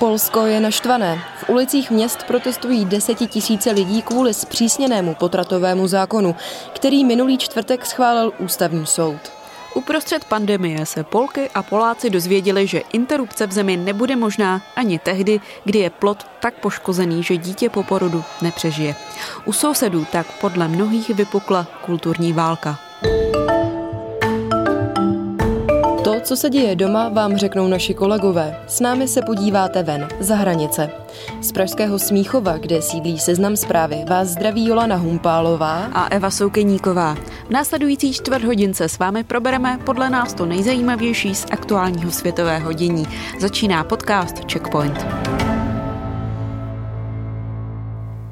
Polsko je naštvané. V ulicích měst protestují desetitisíce lidí kvůli zpřísněnému potratovému zákonu, který minulý čtvrtek schválil ústavní soud. Uprostřed pandemie se Polky a Poláci dozvěděli, že interrupce v zemi nebude možná ani tehdy, kdy je plod tak poškozený, že dítě po porodu nepřežije. U sousedů tak podle mnohých vypukla kulturní válka. To, co se děje doma, vám řeknou naši kolegové. S námi se podíváte ven, za hranice. Z Pražského Smíchova, kde sídlí seznam zprávy, vás zdraví Jolana Humpálová a Eva Soukeníková. V následující čtvrt hodince s vámi probereme podle nás to nejzajímavější z aktuálního světového dění. Začíná podcast Checkpoint.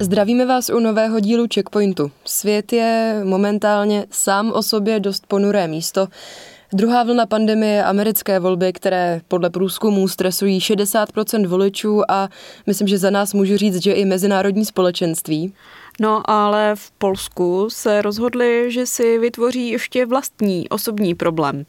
Zdravíme vás u nového dílu Checkpointu. Svět je momentálně sám o sobě dost ponuré místo. Druhá vlna pandemie americké volby, které podle průzkumů stresují 60% voličů a myslím, že za nás můžu říct, že i mezinárodní společenství. No ale v Polsku se rozhodli, že si vytvoří ještě vlastní osobní problém.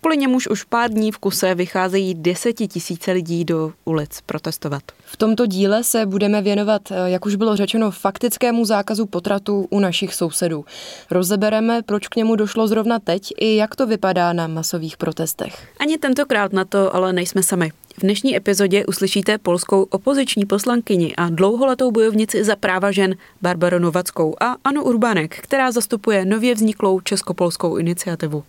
Kvůli němuž už pár dní v kuse vycházejí desetitisíce lidí do ulic protestovat. V tomto díle se budeme věnovat, jak už bylo řečeno, faktickému zákazu potratu u našich sousedů. Rozebereme, proč k němu došlo zrovna teď i jak to vypadá na masových protestech. Ani tentokrát na to ale nejsme sami. V dnešní epizodě uslyšíte polskou opoziční poslankyni a dlouholetou bojovnici za práva žen Barbaru Novackou a Anu Urbanek, která zastupuje nově vzniklou českopolskou iniciativu.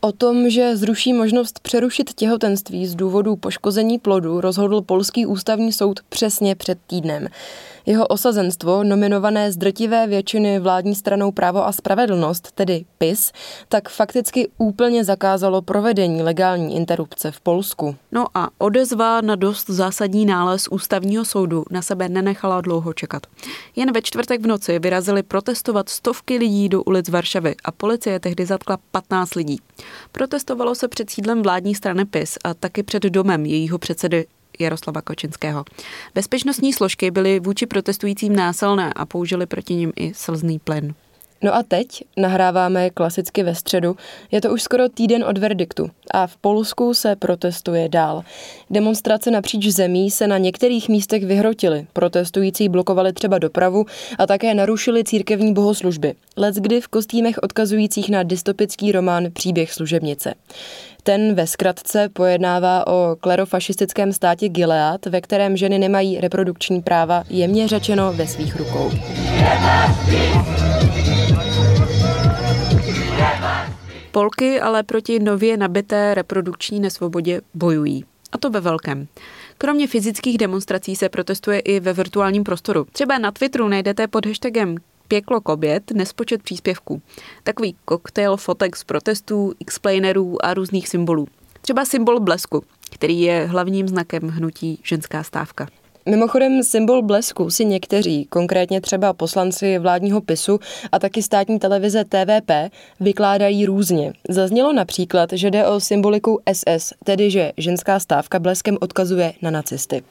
O tom, že zruší možnost přerušit těhotenství z důvodu poškození plodu, rozhodl Polský ústavní soud přesně před týdnem. Jeho osazenstvo, nominované z drtivé většiny vládní stranou Právo a spravedlnost, tedy PIS, tak fakticky úplně zakázalo provedení legální interrupce v Polsku. No a odezva na dost zásadní nález ústavního soudu na sebe nenechala dlouho čekat. Jen ve čtvrtek v noci vyrazili protestovat stovky lidí do ulic Varšavy a policie tehdy zatkla 15 lidí. Protestovalo se před sídlem vládní strany PIS a taky před domem jejího předsedy Jaroslava Kočinského. Bezpečnostní složky byly vůči protestujícím násilné a použili proti nim i slzný plyn. No a teď nahráváme klasicky ve středu. Je to už skoro týden od verdiktu a v Polsku se protestuje dál. Demonstrace napříč zemí se na některých místech vyhrotily. Protestující blokovali třeba dopravu a také narušili církevní bohoslužby. Let's kdy v kostýmech odkazujících na dystopický román Příběh služebnice. Ten ve zkratce pojednává o klerofašistickém státě Gilead, ve kterém ženy nemají reprodukční práva, jemně řečeno ve svých rukou. Polky ale proti nově nabité reprodukční nesvobodě bojují. A to ve velkém. Kromě fyzických demonstrací se protestuje i ve virtuálním prostoru. Třeba na Twitteru najdete pod hashtagem Pěklo kobět nespočet příspěvků. Takový koktejl fotek z protestů, explainerů a různých symbolů. Třeba symbol blesku, který je hlavním znakem hnutí ženská stávka. Mimochodem symbol blesku si někteří, konkrétně třeba poslanci vládního PISu a taky státní televize TVP, vykládají různě. Zaznělo například, že jde o symboliku SS, tedy že ženská stávka bleskem odkazuje na nacisty.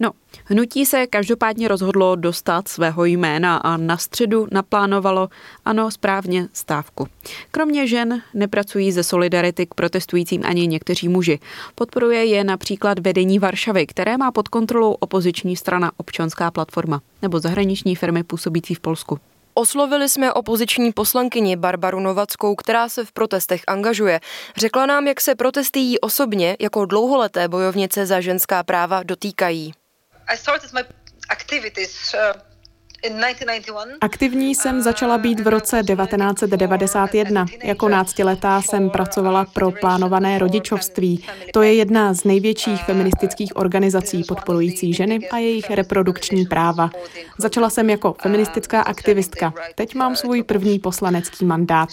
No, hnutí se každopádně rozhodlo dostat svého jména a na středu naplánovalo, ano, správně, stávku. Kromě žen nepracují ze solidarity k protestujícím ani někteří muži. Podporuje je například vedení Varšavy, které má pod kontrolou opoziční strana Občanská platforma nebo zahraniční firmy působící v Polsku. Oslovili jsme opoziční poslankyni Barbaru Novackou, která se v protestech angažuje. Řekla nám, jak se protesty jí osobně jako dlouholeté bojovnice za ženská práva dotýkají. I started my activities uh, Aktivní jsem začala být v roce 1991. Jako náctiletá jsem pracovala pro plánované rodičovství. To je jedna z největších feministických organizací podporující ženy a jejich reprodukční práva. Začala jsem jako feministická aktivistka. Teď mám svůj první poslanecký mandát.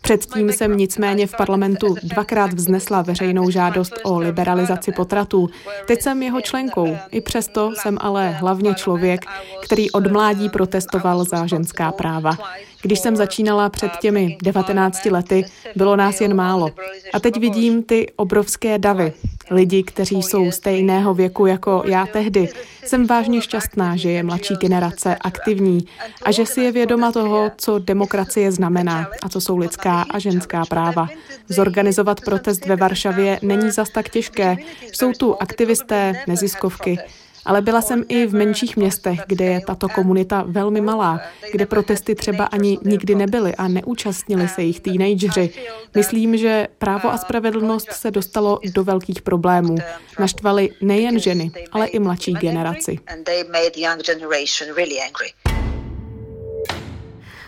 Předtím jsem nicméně v parlamentu dvakrát vznesla veřejnou žádost o liberalizaci potratů. Teď jsem jeho členkou. I přesto jsem ale hlavně člověk, který od mládí protestoval za ženská práva. Když jsem začínala před těmi 19 lety, bylo nás jen málo. A teď vidím ty obrovské davy. Lidi, kteří jsou stejného věku jako já tehdy. Jsem vážně šťastná, že je mladší generace aktivní a že si je vědoma toho, co demokracie znamená a co jsou lidská a ženská práva. Zorganizovat protest ve Varšavě není zas tak těžké. Jsou tu aktivisté, neziskovky. Ale byla jsem i v menších městech, kde je tato komunita velmi malá, kde protesty třeba ani nikdy nebyly a neúčastnili se jich teenageři. Myslím, že právo a spravedlnost se dostalo do velkých problémů. Naštvali nejen ženy, ale i mladší generaci.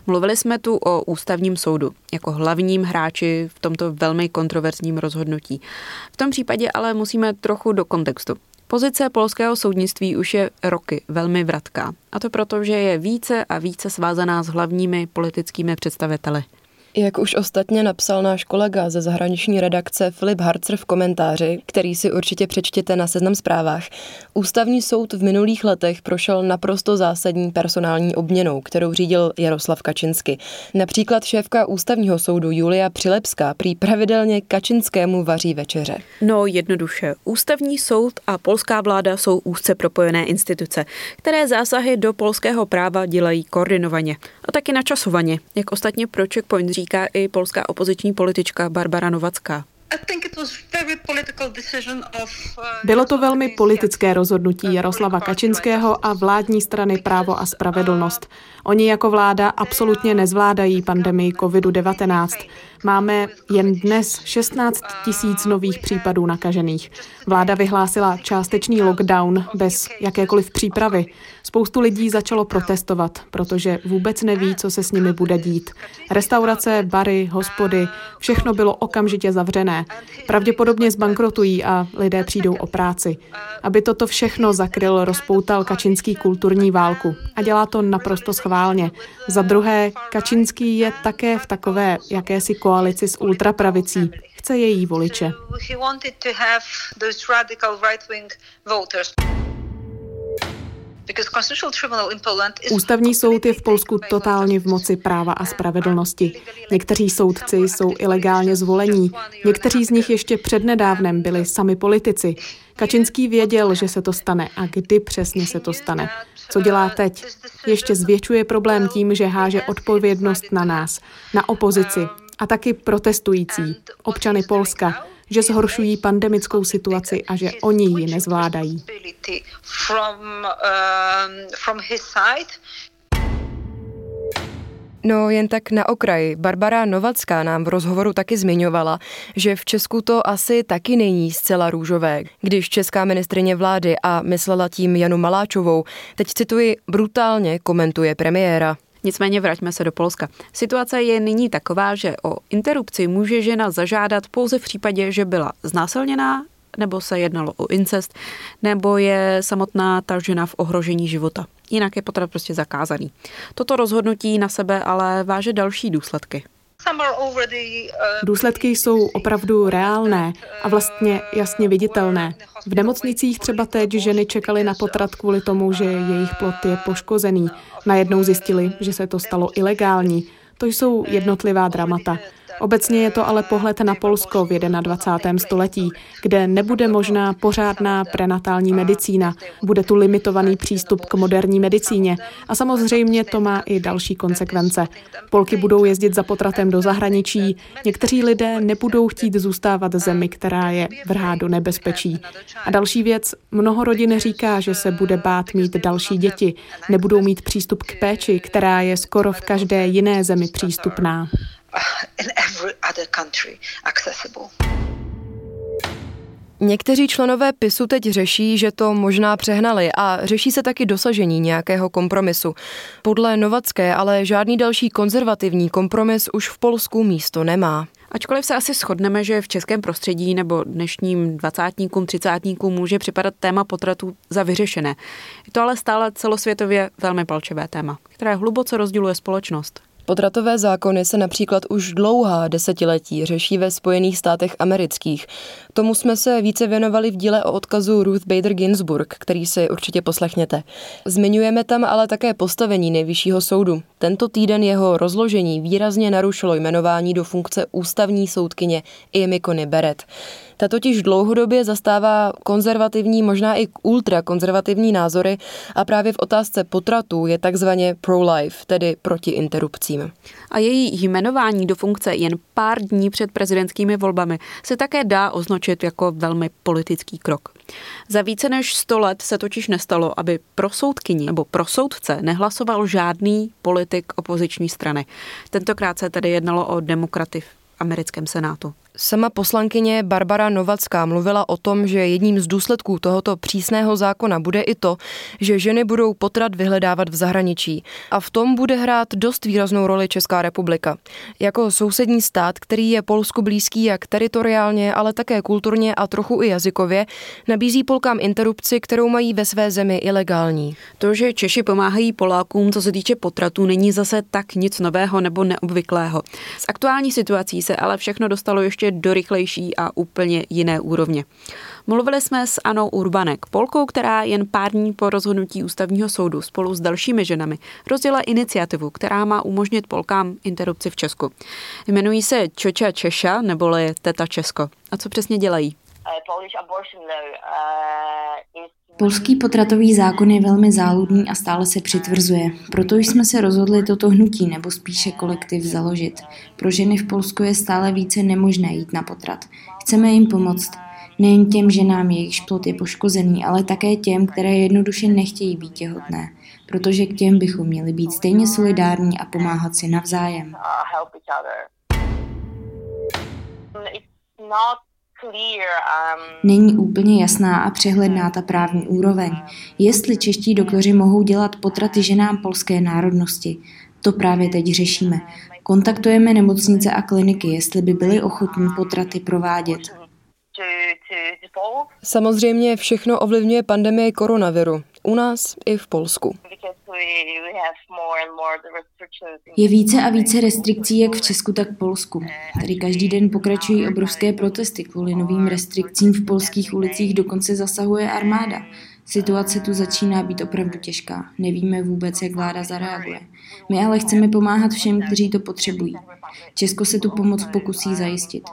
Mluvili jsme tu o ústavním soudu jako hlavním hráči v tomto velmi kontroverzním rozhodnutí. V tom případě ale musíme trochu do kontextu. Pozice polského soudnictví už je roky velmi vratká. A to proto, že je více a více svázaná s hlavními politickými představiteli. Jak už ostatně napsal náš kolega ze zahraniční redakce Filip Harcer v komentáři, který si určitě přečtěte na seznam zprávách, ústavní soud v minulých letech prošel naprosto zásadní personální obměnou, kterou řídil Jaroslav Kačinsky. Například šéfka ústavního soudu Julia Přilepská prý pravidelně Kačinskému vaří večeře. No jednoduše, ústavní soud a polská vláda jsou úzce propojené instituce, které zásahy do polského práva dělají koordinovaně a taky načasovaně, jak ostatně pro Checkpoint říká i polská opoziční politička Barbara Novacká. Uh, Bylo to velmi politické rozhodnutí Jaroslava Kačinského a vládní strany Právo a spravedlnost. Oni jako vláda absolutně nezvládají pandemii COVID-19. Máme jen dnes 16 tisíc nových případů nakažených. Vláda vyhlásila částečný lockdown bez jakékoliv přípravy. Spoustu lidí začalo protestovat, protože vůbec neví, co se s nimi bude dít. Restaurace, bary, hospody, všechno bylo okamžitě zavřené. Pravděpodobně zbankrotují a lidé přijdou o práci. Aby toto všechno zakryl, rozpoutal Kačinský kulturní válku. A dělá to naprosto schválně. Za druhé, Kačinský je také v takové jakési koalici s ultrapravicí. Chce její voliče. Ústavní soud je v Polsku totálně v moci práva a spravedlnosti. Někteří soudci jsou ilegálně zvolení, někteří z nich ještě přednedávnem byli sami politici. Kačinský věděl, že se to stane a kdy přesně se to stane. Co dělá teď? Ještě zvětšuje problém tím, že háže odpovědnost na nás, na opozici a taky protestující, občany Polska, že zhoršují pandemickou situaci a že oni ji nezvládají. No jen tak na okraji. Barbara Novacká nám v rozhovoru taky zmiňovala, že v Česku to asi taky není zcela růžové, když česká ministrině vlády a myslela tím Janu Maláčovou, teď cituji, brutálně komentuje premiéra. Nicméně vraťme se do Polska. Situace je nyní taková, že o interrupci může žena zažádat pouze v případě, že byla znásilněná, nebo se jednalo o incest, nebo je samotná ta žena v ohrožení života. Jinak je potrat prostě zakázaný. Toto rozhodnutí na sebe ale váže další důsledky. Důsledky jsou opravdu reálné a vlastně jasně viditelné. V nemocnicích třeba teď ženy čekaly na potrat kvůli tomu, že jejich plot je poškozený. Najednou zjistili, že se to stalo ilegální. To jsou jednotlivá dramata. Obecně je to ale pohled na Polsko v 21. století, kde nebude možná pořádná prenatální medicína, bude tu limitovaný přístup k moderní medicíně a samozřejmě to má i další konsekvence. Polky budou jezdit za potratem do zahraničí, někteří lidé nebudou chtít zůstávat zemi, která je vrhá do nebezpečí. A další věc, mnoho rodin říká, že se bude bát mít další děti, nebudou mít přístup k péči, která je skoro v každé jiné zemi přístupná. In every other country accessible. Někteří členové PISu teď řeší, že to možná přehnali a řeší se taky dosažení nějakého kompromisu. Podle Novacké ale žádný další konzervativní kompromis už v Polsku místo nemá. Ačkoliv se asi shodneme, že v českém prostředí nebo dnešním dvacátníkům, třicátníkům může připadat téma potratů za vyřešené. Je to ale stále celosvětově velmi palčivé téma, které hluboce rozděluje společnost. Potratové zákony se například už dlouhá desetiletí řeší ve Spojených státech amerických. Tomu jsme se více věnovali v díle o odkazu Ruth Bader Ginsburg, který si určitě poslechněte. Zmiňujeme tam ale také postavení nejvyššího soudu. Tento týden jeho rozložení výrazně narušilo jmenování do funkce ústavní soudkyně Amy Coney Barrett. Ta totiž dlouhodobě zastává konzervativní, možná i ultrakonzervativní názory a právě v otázce potratu je takzvaně pro-life, tedy proti interrupcím. A její jmenování do funkce jen pár dní před prezidentskými volbami se také dá označit jako velmi politický krok. Za více než 100 let se totiž nestalo, aby pro soudkyni nebo pro soudce nehlasoval žádný politik opoziční strany. Tentokrát se tedy jednalo o demokraty v americkém senátu. Sama poslankyně Barbara Novacká mluvila o tom, že jedním z důsledků tohoto přísného zákona bude i to, že ženy budou potrat vyhledávat v zahraničí. A v tom bude hrát dost výraznou roli Česká republika. Jako sousední stát, který je Polsku blízký jak teritoriálně, ale také kulturně a trochu i jazykově, nabízí Polkám interrupci, kterou mají ve své zemi ilegální. To, že Češi pomáhají Polákům, co se týče potratů, není zase tak nic nového nebo neobvyklého. Z aktuální situací se ale všechno dostalo ještě do rychlejší a úplně jiné úrovně. Mluvili jsme s Anou Urbanek, Polkou, která jen pár dní po rozhodnutí ústavního soudu spolu s dalšími ženami rozděla iniciativu, která má umožnit Polkám interrupci v Česku. Jmenují se Čoča Češa neboli Teta Česko. A co přesně dělají? Polský potratový zákon je velmi záludný a stále se přitvrzuje. Proto jsme se rozhodli toto hnutí, nebo spíše kolektiv, založit. Pro ženy v Polsku je stále více nemožné jít na potrat. Chceme jim pomoct. Nejen těm ženám, jejichž plod je poškozený, ale také těm, které jednoduše nechtějí být těhotné. Protože k těm bychom měli být stejně solidární a pomáhat si navzájem. Um, Není úplně jasná a přehledná ta právní úroveň. Jestli čeští doktoři mohou dělat potraty ženám polské národnosti, to právě teď řešíme. Kontaktujeme nemocnice a kliniky, jestli by byly ochotní potraty provádět. Samozřejmě všechno ovlivňuje pandemie koronaviru. U nás i v Polsku. Je více a více restrikcí jak v Česku, tak v Polsku. Tady každý den pokračují obrovské protesty kvůli novým restrikcím v polských ulicích, dokonce zasahuje armáda. Situace tu začíná být opravdu těžká. Nevíme vůbec, jak vláda zareaguje. My ale chceme pomáhat všem, kteří to potřebují. Česko se tu pomoc pokusí zajistit.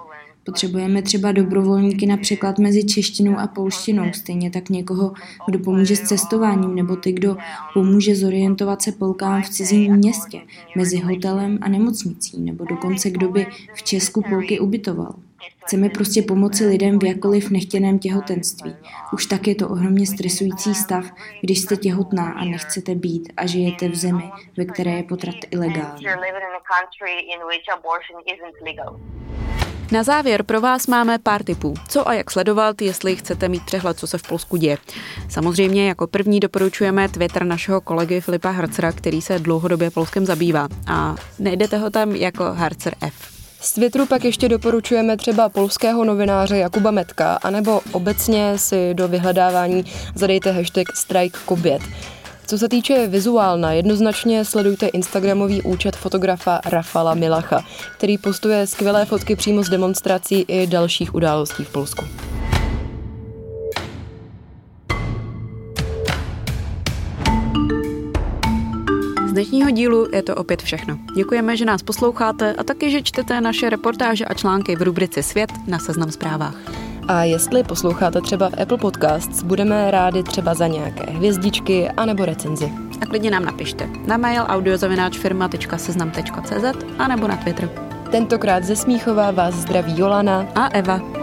Potřebujeme třeba dobrovolníky na překlad mezi češtinou a polštinou, stejně tak někoho, kdo pomůže s cestováním, nebo ty, kdo pomůže zorientovat se Polkám v cizím městě, mezi hotelem a nemocnicí, nebo dokonce kdo by v Česku Polky ubytoval. Chceme prostě pomoci lidem v jakkoliv nechtěném těhotenství. Už tak je to ohromně stresující stav, když jste těhotná a nechcete být a žijete v zemi, ve které je potrat ilegální. Na závěr pro vás máme pár tipů, co a jak sledovat, jestli chcete mít přehled, co se v Polsku děje. Samozřejmě jako první doporučujeme Twitter našeho kolegy Filipa Harcera, který se dlouhodobě Polskem zabývá a najdete ho tam jako Harcer F. Z Twitteru pak ještě doporučujeme třeba polského novináře Jakuba Metka, anebo obecně si do vyhledávání zadejte hashtag Strike Kobiet. Co se týče vizuálna, jednoznačně sledujte Instagramový účet fotografa Rafala Milacha, který postuje skvělé fotky přímo z demonstrací i dalších událostí v Polsku. Z dnešního dílu je to opět všechno. Děkujeme, že nás posloucháte a taky, že čtete naše reportáže a články v rubrice Svět na Seznam zprávách. A jestli posloucháte třeba v Apple Podcasts, budeme rádi třeba za nějaké hvězdičky anebo recenzi. A klidně nám napište na mail audiozavináčfirma.seznam.cz a nebo na Twitter. Tentokrát ze Smíchova vás zdraví Jolana a Eva.